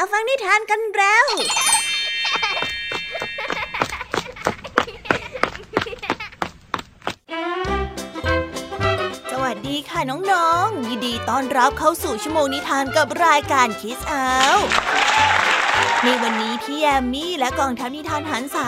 มาฟังนิทานกันแล้ว สวัสดีค่ะน้องๆ ยินดีต้อนรับเข้าสู่ชั่วโมงนิทานกับรายการคิสเอาในวันนี้พี่แอมมี่และกองทัพนิทานหันษา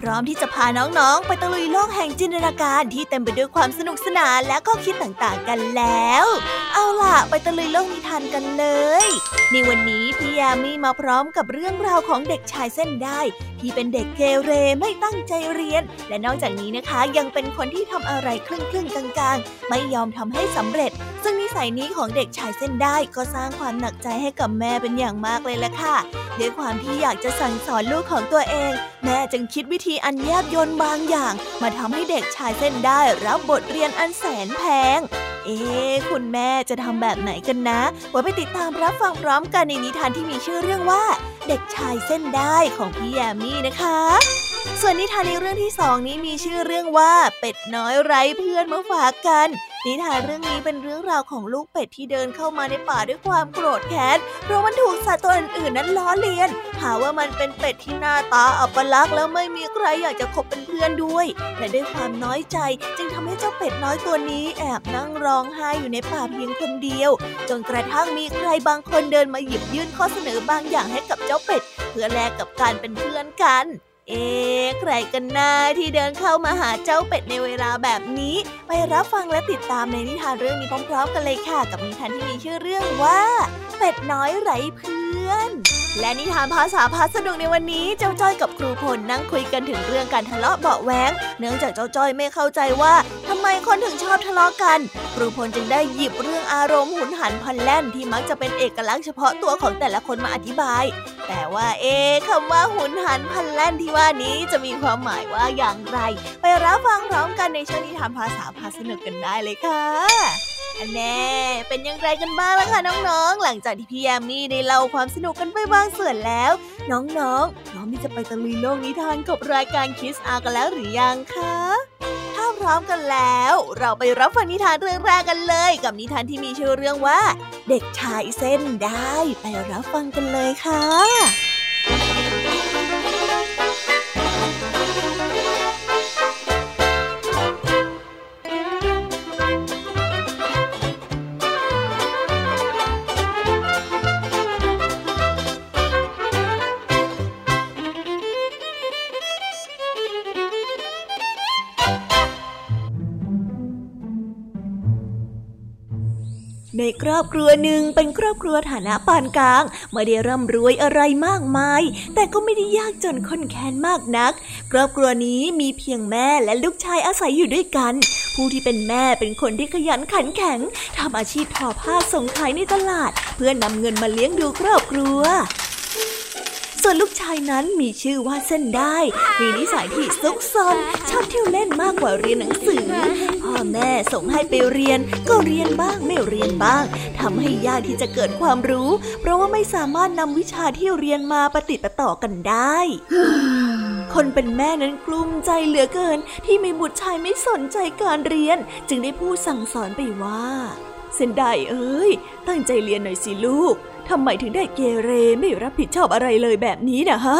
พร้อมที่จะพาน้องๆ ไปตะลุยโลกแห่งจินตนาการที่เต็มไปด้วยความสนุกสนานและข้อคิดต่างๆกันแล้ว เอาล่ะ ไปตะลุยโลกนิทานกันเลย ในวันนี้พี่แอมมี่มาพร้อมกับเรื่องราวของเด็กชายเส้นได้ ที่เป็นเด็กเกเรไม่ตั้งใจเรียน และนอกจากนี้นะคะ ยังเป็นคนที่ทำอะไรครึ่งๆกลางๆ ไม่ยอมทำให้สำเร็จ ซึ่งนิสัยนี้ของเด็กชายเส้นได้ก็สร้างความหนักใจให้กับแม่เป็นอย่างมากเลยละค่ะด้วยความที่อยากจะสั่งสอนลูกของตัวเอง แม่จึงคิดวิธีอันแยบยลบางอย่าง มาทำให้เด็กชายเส้นได้รับบทเรียนอันแสนแพง เอ๊คุณแม่จะทำแบบไหนกันนะไว้ไปติดตามรับฟังพร้อมกันในนิทานที่มีชื่อเรื่องว่า เด็กชายเส้นได้ของพี่แยมมี่นะคะ ส่วนนิทานในเรื่องที่สองนี้มีชื่อเรื่องว่าเป็ดน้อยไร้เพื่อนมาฝากกัน นิทานเรื่องนี้เป็นเรื่องราวของลูกเป็ดที่เดินเข้ามาในป่าด้วยความโกรธแค้นเพราะมันถูกสัตว์ตัวอื่นๆนั้นล้อเลียน หาว่ามันเป็นเป็ดที่หน้าตาอัปลักษณ์แล้วไม่มีใครอยากจะคบเป็นเพื่อนด้วยและด้วยความน้อยใจจึงทำให้เจ้าเป็ดน้อยตัวนี้แอบนั่งร้องไห้อยู่ในป่าเพียงคนเดียว จนกระทั่งมีใครบางคนเดินมาหยิบยื่นข้อเสนอบางอย่างให้กับเจ้าเป็ด เพื่อแลกกับการเป็นเพื่อนกัน เอ๊ใครกันนะที่เดินเข้ามาหาเจ้าเป็ดในเวลาแบบนี้ ไปรับฟังและติดตามในนิทานเรื่องนี้พร้อม ๆ กันเลยค่ะ กับนิทานที่มีชื่อเรื่องว่า เป็ดน้อยไร้เพื่อน และนิทานภาษาพาสนุกในวันนี้เจ้าจ้อยกับครูพลนั่งคุยกันถึงเรื่องการทะเลาะเบาะแว้งเนื่องจากเจ้าจ้อยไม่เข้าใจว่าทำไมคนถึงชอบทะเลาะกัน ครูพลจึงได้หยิบเรื่องอารมณ์หุนหันพลันแล่นที่มักจะเป็นเอกลักษณ์เฉพาะตัวของแต่ละคนมาอธิบาย แต่ว่าเอ๊คำว่าหุนหันพลันแล่นที่ว่านี้จะมีความหมายว่าอย่างไร ไปรับฟังพร้อมกันในช่วงนิทานภาษาพาสนุกกันได้เลยค่ะ แน่ เป็นยังไงกันบ้างล่ะคะน้องๆ หลังจากที่พี่แยมมี่ได้เล่าความสนุกกันไปบางส่วนแล้ว น้องๆพร้อมที่จะไปตะลุยโลกนิทานกับรายการคิสอากันแล้วหรือยังคะถ้าพร้อมกันแล้ว เราไปรับฟังนิทานเรื่องแรกกันเลย กับนิทานที่มีชื่อเรื่องว่า เด็กชายเส้นได้ ไปรับฟังกันเลยค่ะ ครอบครัวหนึ่งเป็นครอบครัวฐานะปานกลาง ไม่ได้ร่ำรวยอะไรมากมาย แต่ก็ไม่ได้ยากจนข้นแค้นมากนัก ครอบครัวนี้มีเพียงแม่และลูกชายอาศัยอยู่ด้วยกัน ผู้ที่เป็นแม่เป็นคนที่ขยันขันแข็งทำอาชีพทอผ้าส่งขายในตลาด เพื่อนำเงินมาเลี้ยงดูครอบครัว ส่วนลูกชายนั้นมีชื่อว่าเส้นได้ มีนิสัยที่ซุกซนชอบเที่ยวเล่นมากกว่าเรียนหนังสือ พ่อแม่ส่งให้ไปเรียน ก็เรียนบ้างไม่เรียนบ้างทำให้ยากที่จะเกิดความรู้ เพราะว่าไม่สามารถนำวิชาที่เรียนมาปฏิประต่อกันได้คนเป็นแม่นั้นกลุ้มใจเหลือเกิน ที่มีบุตรชายไม่สนใจการเรียน จึงได้พูดสั่งสอนไปว่าเส้นไดเอ้ย ตั้งใจเรียนหน่อยสิลูก ทำไมถึงได้เกเรไม่รับผิดชอบอะไรเลยแบบนี้นะฮะ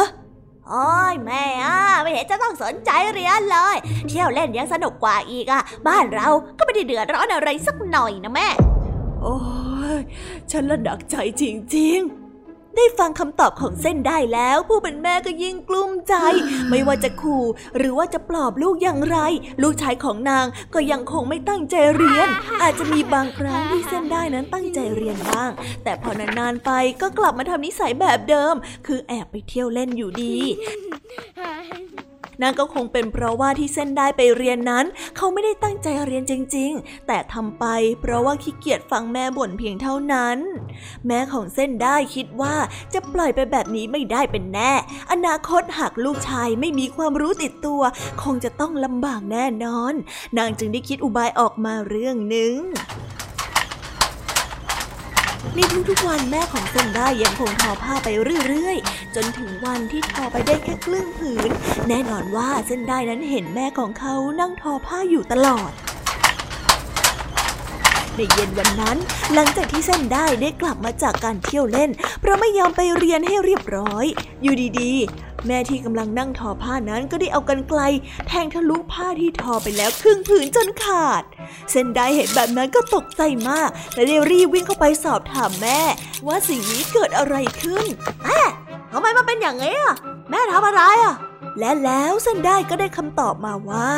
โอ้ยแม่อะไม่เห็นจะต้องสนใจเรียนเลย เที่ยวเล่นยังสนุกกว่าอีกอะ บ้านเราก็ไม่ได้เดือดร้อนอะไรสักหน่อยนะแม่ โอ้ยฉันละหนักใจจริง ๆ ได้ฟังคำตอบของเส้นได้แล้ว ผู้เป็นแม่ก็ยิ่งกลุ้มใจ ไม่ว่าจะขู่หรือว่าจะปลอบลูกอย่างไร ลูกชายของนางก็ยังคงไม่ตั้งใจเรียน อาจจะมีบางครั้งที่เส้นได้นั้นตั้งใจเรียนบ้าง แต่พอนานๆไปก็กลับมาทำนิสัยแบบเดิม คือแอบไปเที่ยวเล่นอยู่ดี นั่นก็คงเป็นเพราะว่าที่เส้นได้ไปเรียนนั้น เขาไม่ได้ตั้งใจเรียนจริง ๆ แต่ทำไปเพราะว่าขี้เกียจฟังแม่บ่นเพียงเท่านั้น แม่ของเส้นได้คิดว่าจะปล่อยไปแบบนี้ไม่ได้เป็นแน่ อนาคตหากลูกชายไม่มีความรู้ติดตัว คงจะต้องลำบากแน่นอน นางจึงได้คิดอุบายออกมาเรื่องหนึ่ง ในทุกๆวันแม่ของเซนได้ยังคงทอผ้าไปเรื่อยๆ จนถึงวันที่ทอไปได้แค่ครึ่งผืน แน่นอนว่าเส้นได้นั้นเห็นแม่ของเขานั่งทอผ้าอยู่ตลอด ในเย็นวันนั้น หลังจากที่เส้นได้ได้กลับมาจากการเที่ยวเล่น เพราะไม่ยอมไปเรียนให้เรียบร้อย อยู่ดีๆ แม่ที่กำลังนั่งทอผ้านั้นก็ได้เอากันไกล แทงทะลุผ้าที่ทอไปแล้วครึ่งผืนจนขาด เซนไดเห็นแบบนั้นก็ตกใจมาก และได้รีบวิ่งเข้าไปสอบถามแม่ ว่าสิ่งนี้เกิดอะไรขึ้นแม่ทำไมมันเป็นอย่างนี้อะแม่ทำอะไรอะ และแล้วเส้นได้ก็ได้คำตอบมาว่า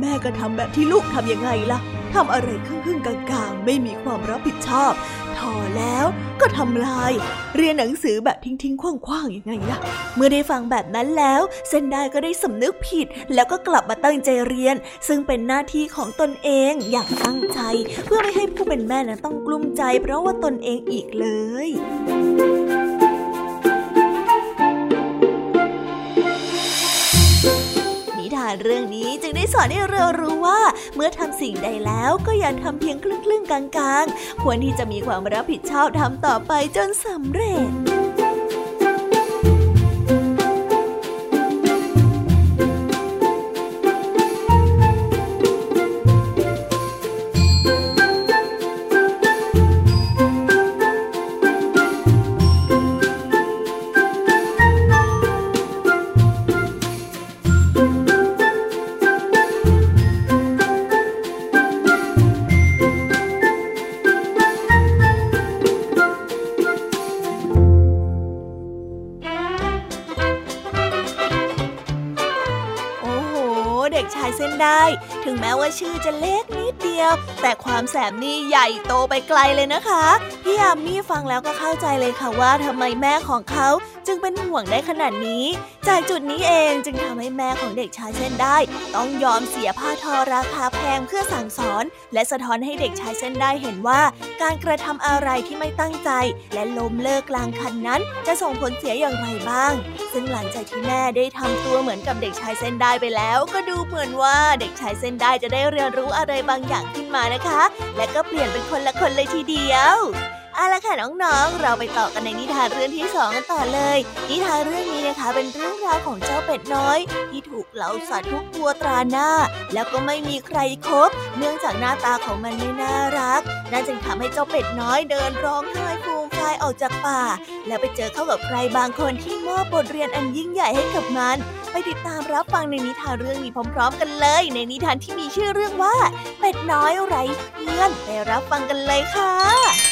แม่ก็ทำแบบที่ลูกทำยังไงล่ะทำอะไรครึ่งๆกลางๆ ไม่มีความรับผิดชอบทอแล้วก็ทำลาย เรียนหนังสือแบบทิ้งๆคว้างๆยังไงล่ะ เมื่อได้ฟังแบบนั้นแล้วเส้นได้ก็ได้สำนึกผิด แล้วก็กลับมาตั้งใจเรียน ซึ่งเป็นหน้าที่ของตนเองอย่างตั้งใจ เพื่อไม่ให้ผู้เป็นแม่นั้นต้องกลุ้มใจ เพราะว่าตนเองอีกเลย เรื่องนี้จึงได้สอนให้เรารู้ว่า เมื่อทำสิ่งใดแล้วก็อย่าทำเพียงครึ่งๆกลางๆ ควรที่จะมีความรับผิดชอบทำต่อไปจนสำเร็จ ชื่อจะเล็กนิดเดียว แต่ความแสบนี่ใหญ่โตไปไกลเลยนะคะ พี่ยามี่ฟังแล้วก็เข้าใจเลยค่ะว่าทำไมแม่ของเขา จึงเป็นห่วงได้ขนาดนี้ จากจุดนี้เองจึงทำให้แม่ของเด็กชายเส้นได้ ต้องยอมเสียผ้าทอราคาแพงเพื่อสั่งสอน และสะท้อนให้เด็กชายเส้นได้เห็นว่า การกระทำอะไรที่ไม่ตั้งใจ และล้มเลิกกลางคันนั้น จะส่งผลเสียอย่างไรบ้าง ซึ่งหลังจากที่แม่ได้ทำตัวเหมือนกับเด็กชายเส้นได้ไปแล้ว ก็ดูเหมือนว่าเด็กชายเส้นได้จะได้เรียนรู้อะไรบางอย่างขึ้นมานะคะ และก็เปลี่ยนเป็นคนละคนเลยทีเดียว เอาละค่ะน้องๆ เราไปต่อกันในนิทานเรื่องที่สองกันต่อเลย นิทานเรื่องนี้นะคะเป็นเรื่องราวของเจ้าเป็ดน้อย ที่ถูกเหล่าสัตว์ทุกตัวตราหน้า แล้วก็ไม่มีใครคบเนื่องจากหน้าตาของมันไม่น่ารักนั่นจึงทำให้เจ้าเป็ดน้อยเดินร้องไห้ฟูมฟายออกจากป่า แล้วไปเจอเข้ากับใครบางคนที่มอบบทเรียนอันยิ่งใหญ่ให้กับมัน ไปติดตามรับฟังในนิทานเรื่องนี้พร้อม ๆ กันเลย ในนิทานที่มีชื่อเรื่องว่า เป็ดน้อยไร้เพื่อนไปรับฟังกันเลยค่ะ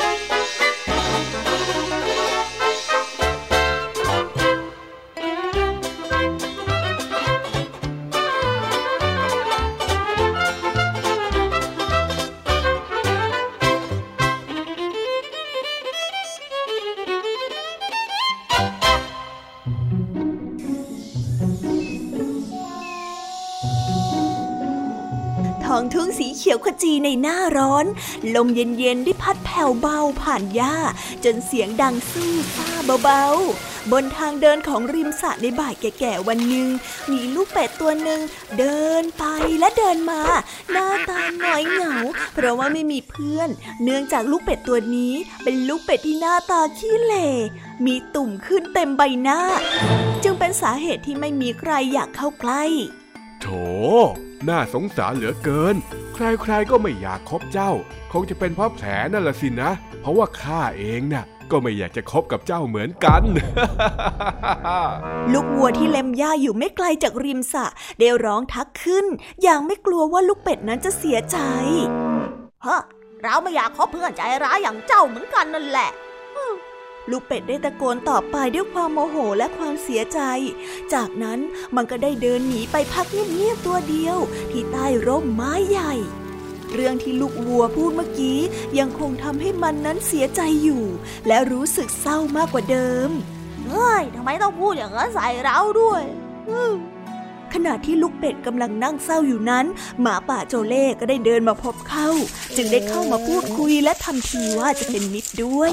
ท้องทุ่งสีเขียวขจีในหน้าร้อน ลมเย็นๆได้พัดแผ่วเบาผ่านหญ้า จนเสียงดังสู้ฟ้าเบาๆ บนทางเดินของริมสระในบ่ายแก่ๆวันหนึ่งมีลูกเป็ดตัวหนึ่งเดินไปและเดินมา หน้าตาหงอยเหงา เพราะว่าไม่มีเพื่อน เนื่องจากลูกเป็ดตัวนี้เป็นลูกเป็ดที่หน้าตาขี้เหร่มีตุ่มขึ้นเต็มใบหน้า จึงเป็นสาเหตุที่ไม่มีใครอยากเข้าใกล้โถ น่าสงสารเหลือเกิน ใครๆก็ไม่อยากคบเจ้า คงจะเป็นเพราะแผลนั่นละสินะ เพราะว่าข้าเองนะ่ะก็ไม่อยากจะคบกับเจ้าเหมือนกัน ลูกวัวที่เล็มหญ้าอยู่ไม่ไกลจากริมสระได้ร้องทักขึ้น อย่างไม่กลัวว่าลูกเป็ดนั้นจะเสียใจ ฮะ เราไม่อยากคบเพื่อนใจร้ายอย่างเจ้าเหมือนกันนั่นแหละ ลูกเป็ดได้ตะโกนตอบไปด้วยความโมโหและความเสียใจ จากนั้นมันก็ได้เดินหนีไปพักเงียบๆตัวเดียว ที่ใต้ร่มไม้ใหญ่ เรื่องที่ลูกวัวพูดเมื่อกี้ยังคงทำให้มันนั้นเสียใจอยู่ และรู้สึกเศร้ามากกว่าเดิม เฮ้ยทำไมต้องพูดอย่างนั้นใส่เราด้วย ขณะที่ลูกเป็ดกำลังนั่งเศร้าอยู่นั้น หมาป่าโจเล่ก็ได้เดินมาพบเข้า จึงได้เข้ามาพูดคุยและทำทีว่าจะเป็นมิตรด้วย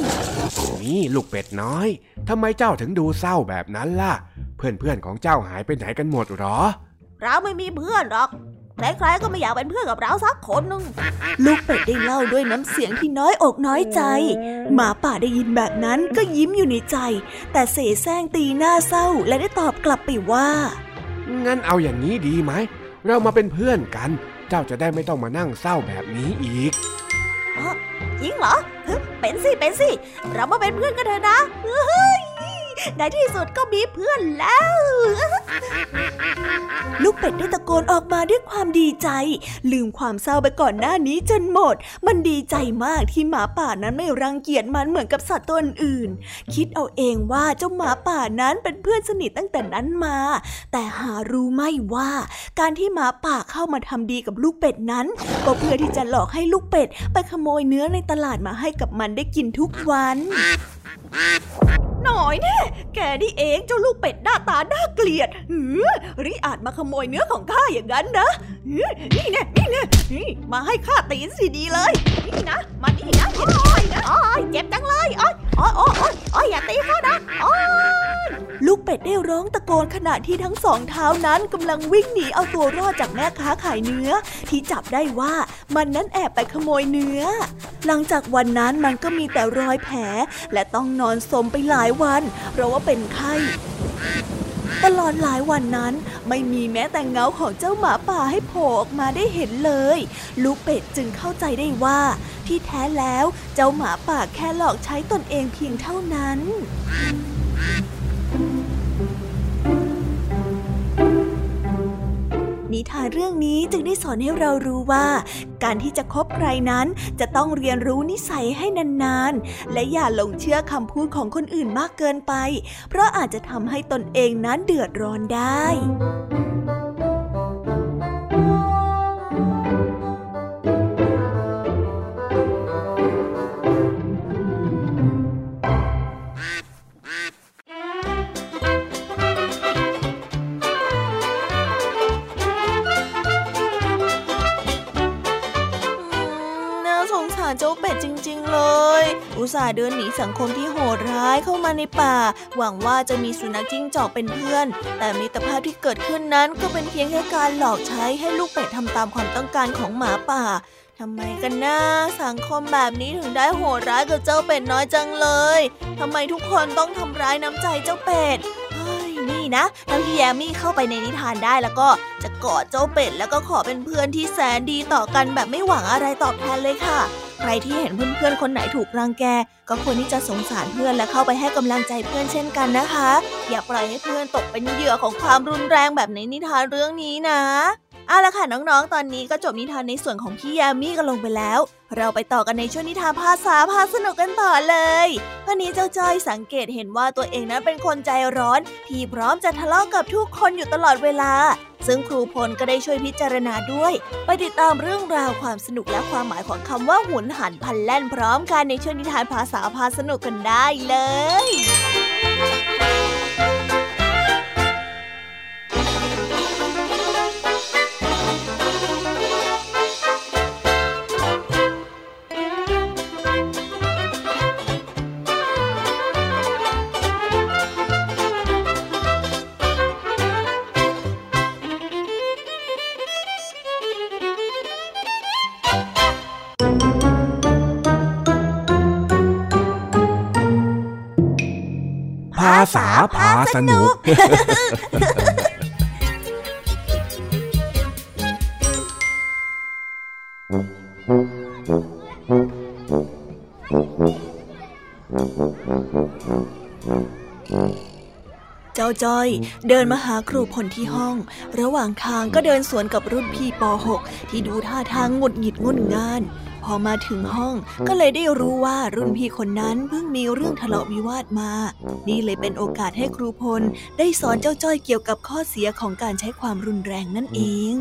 นี่ลูกเป็ดน้อยทำไมเจ้าถึงดูเศร้าแบบนั้นล่ะ เพื่อนๆของเจ้าหายไปไหนกันหมดหรอ เราไม่มีเพื่อนหรอกใครๆก็ไม่อยากเป็นเพื่อนกับเราสักคนนึง ลูกเป็ดได้เล่าด้วยน้ำเสียงที่น้อยอกน้อยใจ หมาป่าได้ยินแบบนั้นก็ยิ้มอยู่ในใจ แต่เสแสร้งตีหน้าเศร้าและได้ตอบกลับไปว่า งั้นเอาอย่างนี้ดีไหม เรามาเป็นเพื่อนกัน เจ้าจะได้ไม่ต้องมานั่งเศร้าแบบนี้อีกจริงเหรอ เป็นสิ เป็นสิ เรามาเป็นเพื่อนกันเถอะนะเฮ้ย ในที่สุดก็มีเพื่อนแล้ว ลูกเป็ดได้ตะโกนออกมาด้วยความดีใจ ลืมความเศร้าไปก่อนหน้านี้จนหมด มันดีใจมากที่หมาป่านั้นไม่รังเกียจมันเหมือนกับสัตว์ตัวอื่น คิดเอาเองว่าเจ้าหมาป่านั้นเป็นเพื่อนสนิทตั้งแต่นั้นมา แต่หารู้ไม่ว่าการที่หมาป่าเข้ามาทำดีกับลูกเป็ดนั้น ก็เพื่อที่จะหลอกให้ลูกเป็ด ไปขโมยเนื้อในตลาดมาให้กับมันได้กินทุกวัน หน่อยแน่แกนี่เองเจ้าลูกเป็ดหน้าตาน่าเกลียดหือริอาจมาขโมยเนื้อของข้าอย่างนั้นนะนี่แน่นี่แน่นี่มาให้ข้าตีสิดีเลย นี่นะ มานี่นะอย่าตีนะอ๋อเจ็บจังเลยอ๋ออ๋ออ๋ออ๋ออย่าตีข้านะอ๋อลูกเป็ดได้ร้องตะโกนขณะที่ทั้งสองเท้านั้นกำลังวิ่งหนีเอาตัวรอดจากแม่ค้าขายเนื้อ ที่จับได้ว่า มันนั้นแอบไปขโมยเนื้อ หลังจากวันนั้นมันก็มีแต่รอยแผล และต้องนอนสมไปหลายวัน เพราะว่าเป็นไข้ตลอดหลายวันนั้นไม่มีแม้แต่เงาของเจ้าหมาป่าให้โผล่ออกมาได้เห็นเลย ลูกเป็ดจึงเข้าใจได้ว่า ที่แท้แล้วเจ้าหมาป่าแค่หลอกใช้ตนเองเพียงเท่านั้น นิทานเรื่องนี้จึงได้สอนให้เรารู้ว่า การที่จะคบใครนั้นจะต้องเรียนรู้นิสัยให้นานๆ และอย่าหลงเชื่อคำพูดของคนอื่นมากเกินไป เพราะอาจจะทำให้ตนเองนั้นเดือดร้อนได้ เดินหนีสังคมที่โหดร้ายเข้ามาในป่า หวังว่าจะมีสุนัขจิ้งจอกเป็นเพื่อน แต่มิตรภาพที่เกิดขึ้นนั้นก็เป็นเพียงแค่การหลอกใช้ให้ลูกเป็ดทำตามความต้องการของหมาป่าทำไมกันนะสังคมแบบนี้ถึงได้โหดร้ายกับเจ้าเป็ดน้อยจังเลยทำไมทุกคนต้องทำร้ายน้ำใจเจ้าเป็ดเฮ้นี่นะถ้าพี่แยมมี่เข้าไปในนิทานได้แล้วก็จะกอดเจ้าเป็ดแล้วก็ขอเป็นเพื่อนที่แสนดีต่อกันแบบไม่หวังอะไรตอบแทนเลยค่ะ ใครที่เห็นเพื่อนๆคนไหนถูกรังแก ก็ควรที่จะสงสารเพื่อนและเข้าไปให้กำลังใจเพื่อนเช่นกันนะคะ อย่าปล่อยให้เพื่อนตกเป็นเหยื่อของความรุนแรงแบบในนิทานเรื่องนี้นะ เอาละค่ะน้องๆ ตอนนี้ก็จบนิทานในส่วนของพี่ยามีกันลงไปแล้ว เราไปต่อกันในช่วงนิทานภาษาพาสนุกกันต่อเลยวันนี้เจ้าจ้อยสังเกตเห็นว่าตัวเองนั้นเป็นคนใจร้อน ที่พร้อมจะทะเลาะกับทุกคนอยู่ตลอดเวลา ซึ่งครูพลก็ได้ช่วยพิจารณาด้วย ไปติดตามเรื่องราวความสนุกและความหมายของคำว่าหุนหันพันแล่นพร้อมกันในช่วงนิทานภาษาพาสนุกกันได้เลย สนุกเจ้าจ้อยเดินมาหาครูพลที่ห้อง ระหว่างทางก็เดินสวนกับรุ่นพี่ป .6 ที่ดูท่าทางหงุดหงิดงุนงาน อมาถึงห้อง ก็เลยได้รู้ว่ารุ่นพี่คนนั้นเพิ่งมีเรื่องทะเลาะวิวาทมา นี่เลยเป็นโอกาสให้ครูพล ได้สอนเจ้าจ้อยเกี่ยวกับข้อเสียของการใช้ความรุนแรงนั่นเอง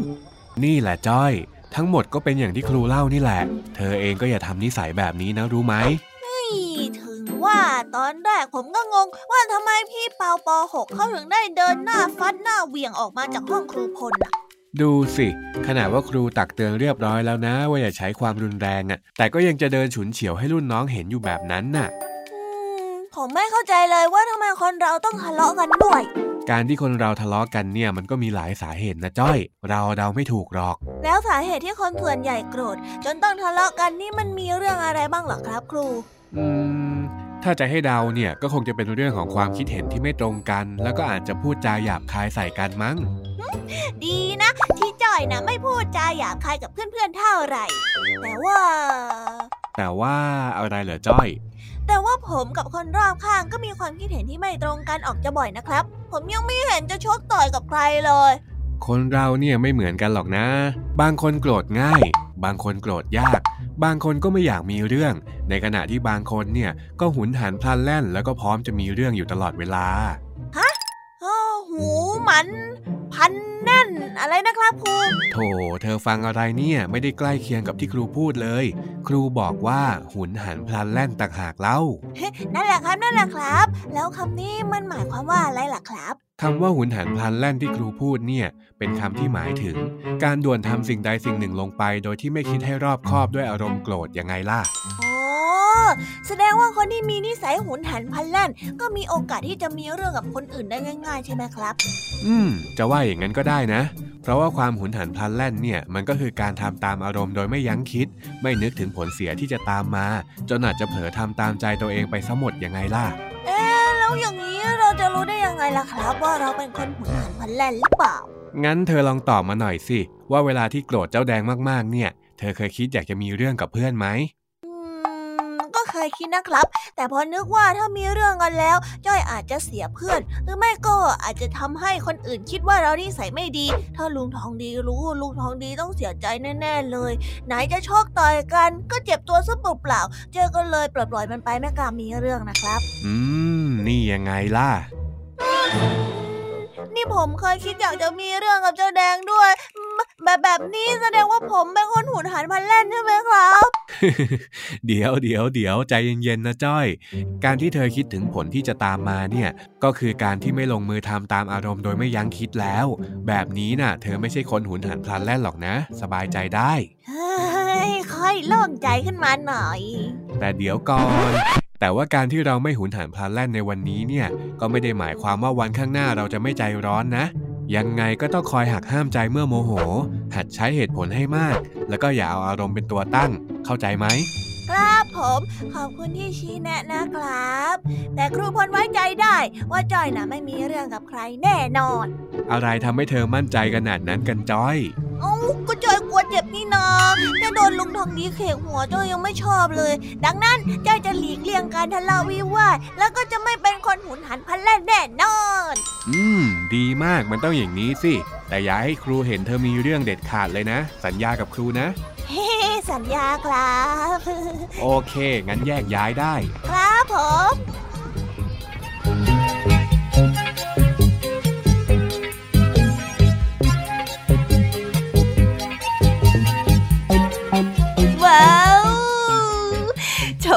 นี่แหละจ้อย ทั้งหมดก็เป็นอย่างที่ครูเล่านี่แหละ เธอเองก็อย่าทำนิสัยแบบนี้นะรู้ไหมถึงว่าตอนแรกผมก็งง ว่าทำไมพี่เปาป .6 เขาถึงได้เดินหน้าฟัดหน้าเวียงออกมาจากห้องครูพลน่ะ ดูสิ ขนาดว่าครูตักเตือนเรียบร้อยแล้วนะ ว่าอย่าใช้ความรุนแรงอะ แต่ก็ยังจะเดินฉุนเฉียวให้รุ่นน้องเห็นอยู่แบบนั้นน่ะผมไม่เข้าใจเลยว่าทำไมคนเราต้องทะเลาะกันด้วย การที่คนเราทะเลาะกันเนี่ยมันก็มีหลายสาเหตุนะจ้อย เราเดาไม่ถูกหรอก แล้วสาเหตุที่คนส่วนใหญ่โกรธ จนต้องทะเลาะกันนี่มันมีเรื่องอะไรบ้างหรอครับครู อืม ถ้าจะให้เดาเนี่ยก็คงจะเป็นเรื่องของความคิดเห็นที่ไม่ตรงกัน แล้วก็อาจจะพูดจาหยาบคายใส่กันมั้ง ดีนะ ที่จอยอยนะไม่พูดจาหยาบคายกับเพื่อนๆเท่าไหร่ แต่ว่า แต่ว่าอะไรเหรอจ้อย แต่ว่าผมกับคนรอบข้างก็มีความคิดเห็นที่ไม่ตรงกันออกจะบ่อยนะครับ ผมยังไม่เห็นจะชกต่อยกับใครเลย คนเราเนี่ยไม่เหมือนกันหรอกนะ บางคนโกรธง่าย บางคนโกรธยาก บางคนก็ไม่อยากมีเรื่อง ในขณะที่บางคนเนี่ยก็หุนหันพลันแล่น แล้วก็พร้อมจะมีเรื่องอยู่ตลอดเวลา ฮะโอ้หูมัน พันแน่นอะไรนะครับครูโถเธอฟังอะไรเนี่ยไม่ได้ใกล้เคียงกับที่ครูพูดเลย ครูบอกว่าหุนหันพลันแล่นต่างหากเล่านั่นแหละครับนั่นแหละครับ แล้วคำนี้มันหมายความว่าอะไรล่ะครับคำว่าหุนหันพลันแล่นที่ครูพูดเนี่ย เป็นคำที่หมายถึง การด่วนทำสิ่งใดสิ่งหนึ่งลงไป โดยที่ไม่คิดให้รอบคอบด้วยอารมณ์โกรธยังไงล่ะอ๋ อ แสดงว่าคนที่มีนิสัยหุนหันพลันแล่น ก็มีโอกาสที่จะมีเรื่องกับคนอื่นได้ง่าย ๆ ใช่ไหมครับ อืม จะว่าอย่างนั้นก็ได้นะ เพราะว่าความหุนหันพลันแล่นเนี่ยมันก็คือการทำตามอารมณ์โดยไม่ยั้งคิด ไม่นึกถึงผลเสียที่จะตามมา จนอาจจะเผลอทำตามใจตัวเองไปซะหมดยังไงล่ะ เอ๊ะแล้วอย่างนี้เราจะรู้ได้ยังไงล่ะครับ ว่าเราเป็นคนหุนหันพลันแล่นหรือเปล่า งั้นเธอลองตอบมาหน่อยสิว่าเวลาที่โกรธเจ้าแดงมากๆเนี่ย เธอเคยคิดอยากจะมีเรื่องกับเพื่อนไหมอืมก็เคยคิดนะครับ แต่พอนึกว่าถ้ามีเรื่องกันแล้ว จ้อยอาจจะเสียเพื่อน หรือไม่ก็อาจจะทำให้คนอื่นคิดว่าเรานิสัยไม่ดี ถ้าลุงทองดีรู้ลุงทองดีต้องเสียใจแน่ๆเลย ไหนจะชกต่อยกัน ก็เจ็บตัวซะเปล่าๆเจอก็เลยปล่อยๆมันไปไม่กล้ามีเรื่องนะครับ อืม นี่ยังไงล่ะ นี่ผมเคยคิดอยากจะมีเรื่องกับเจ้าแดงด้วยอืมแบบแบบนี้แสดงว่าผมเป็นคนหุนหันพลันแล่นใช่ไหมครับ เดี๋ยวเดี๋ยวเดี๋ยวใจเย็นๆนะจ้อย การที่เธอคิดถึงผลที่จะตามมาเนี่ย ก็คือการที่ไม่ลงมือทำตามอารมณ์โดยไม่ยั้งคิดแล้ว แบบนี้น่ะ เธอไม่ใช่คนหุนหันพลันแล่นหรอกนะ สบายใจได้เฮ้ยค่อยโล่งใจขึ้นมาหน่อย แต่เดี๋ยวก่อน แต่ว่าการที่เราไม่หุนหันพลันแล่นในวันนี้เนี่ยก็ไม่ได้หมายความว่าวันข้างหน้าเราจะไม่ใจร้อนนะ ยังไงก็ต้องคอยหักห้ามใจเมื่อโมโห หัดใช้เหตุผลให้มาก แล้วก็อย่าเอาอารมณ์เป็นตัวตั้ง เข้าใจไหม ครับผม ขอบคุณที่ชี้แนะนะครับ แต่ครูพลไว้ใจได้ว่าจอยนะไม่มีเรื่องกับใครแน่นอน อะไรทำให้เธอมั่นใจขนาดนั้นกันจ้อยเอ้าก็จอยกลัวเจ็บนี่นาแค่โดนลุงทองดีเขกหัวจอยยังไม่ชอบเลย ดังนั้นจอยจะหลีกเลี่ยงการทะเลาะวิวาทแล้วก็จะไม่เป็นคนหุนหันพลันแล่นแน่นอน อืม ดีมากมันต้องอย่างนี้สิ แต่อย่าให้ครูเห็นเธอมีเรื่องเด็ดขาดเลยนะ สัญญากับครูนะเฮ้ สัญญาครับ โอเค งั้นแยกย้ายได้ ครับผม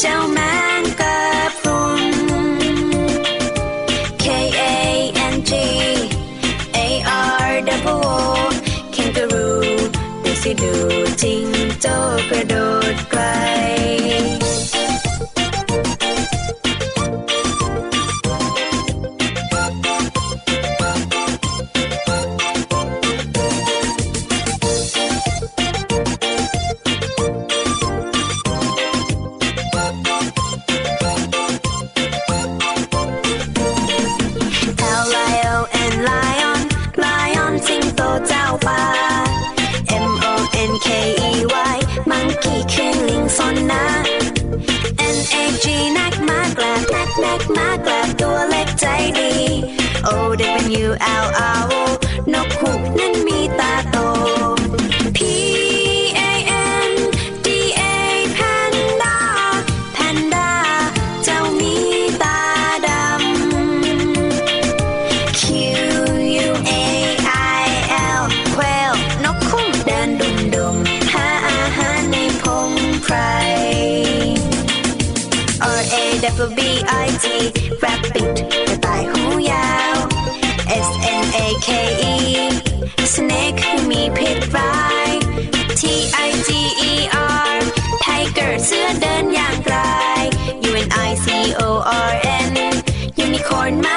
เจ้าแมงกะพรุน K A N G A R W O ค a n g a r o o ดูสิดูจริงโจ้กระโดดไกล เจ้าป่า M O N K E Y มังคีคือลิงซนนะ N A G นักมากลับนักนักมากลบตัวเล็กใจดี O W L R O born my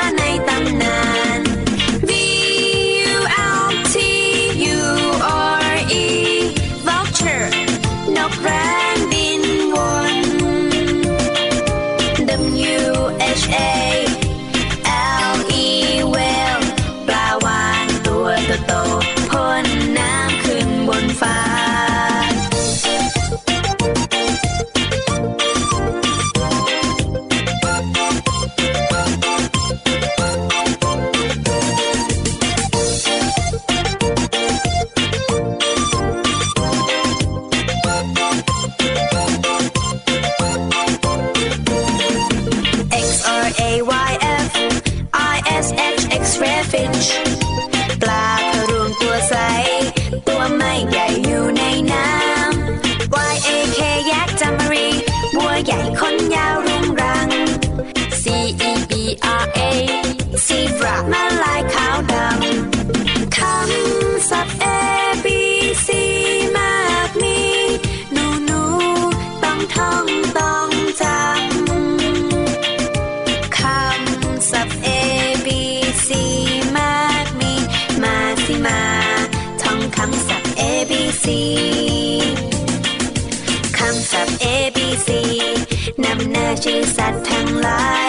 สัตว์ทั้งหลาย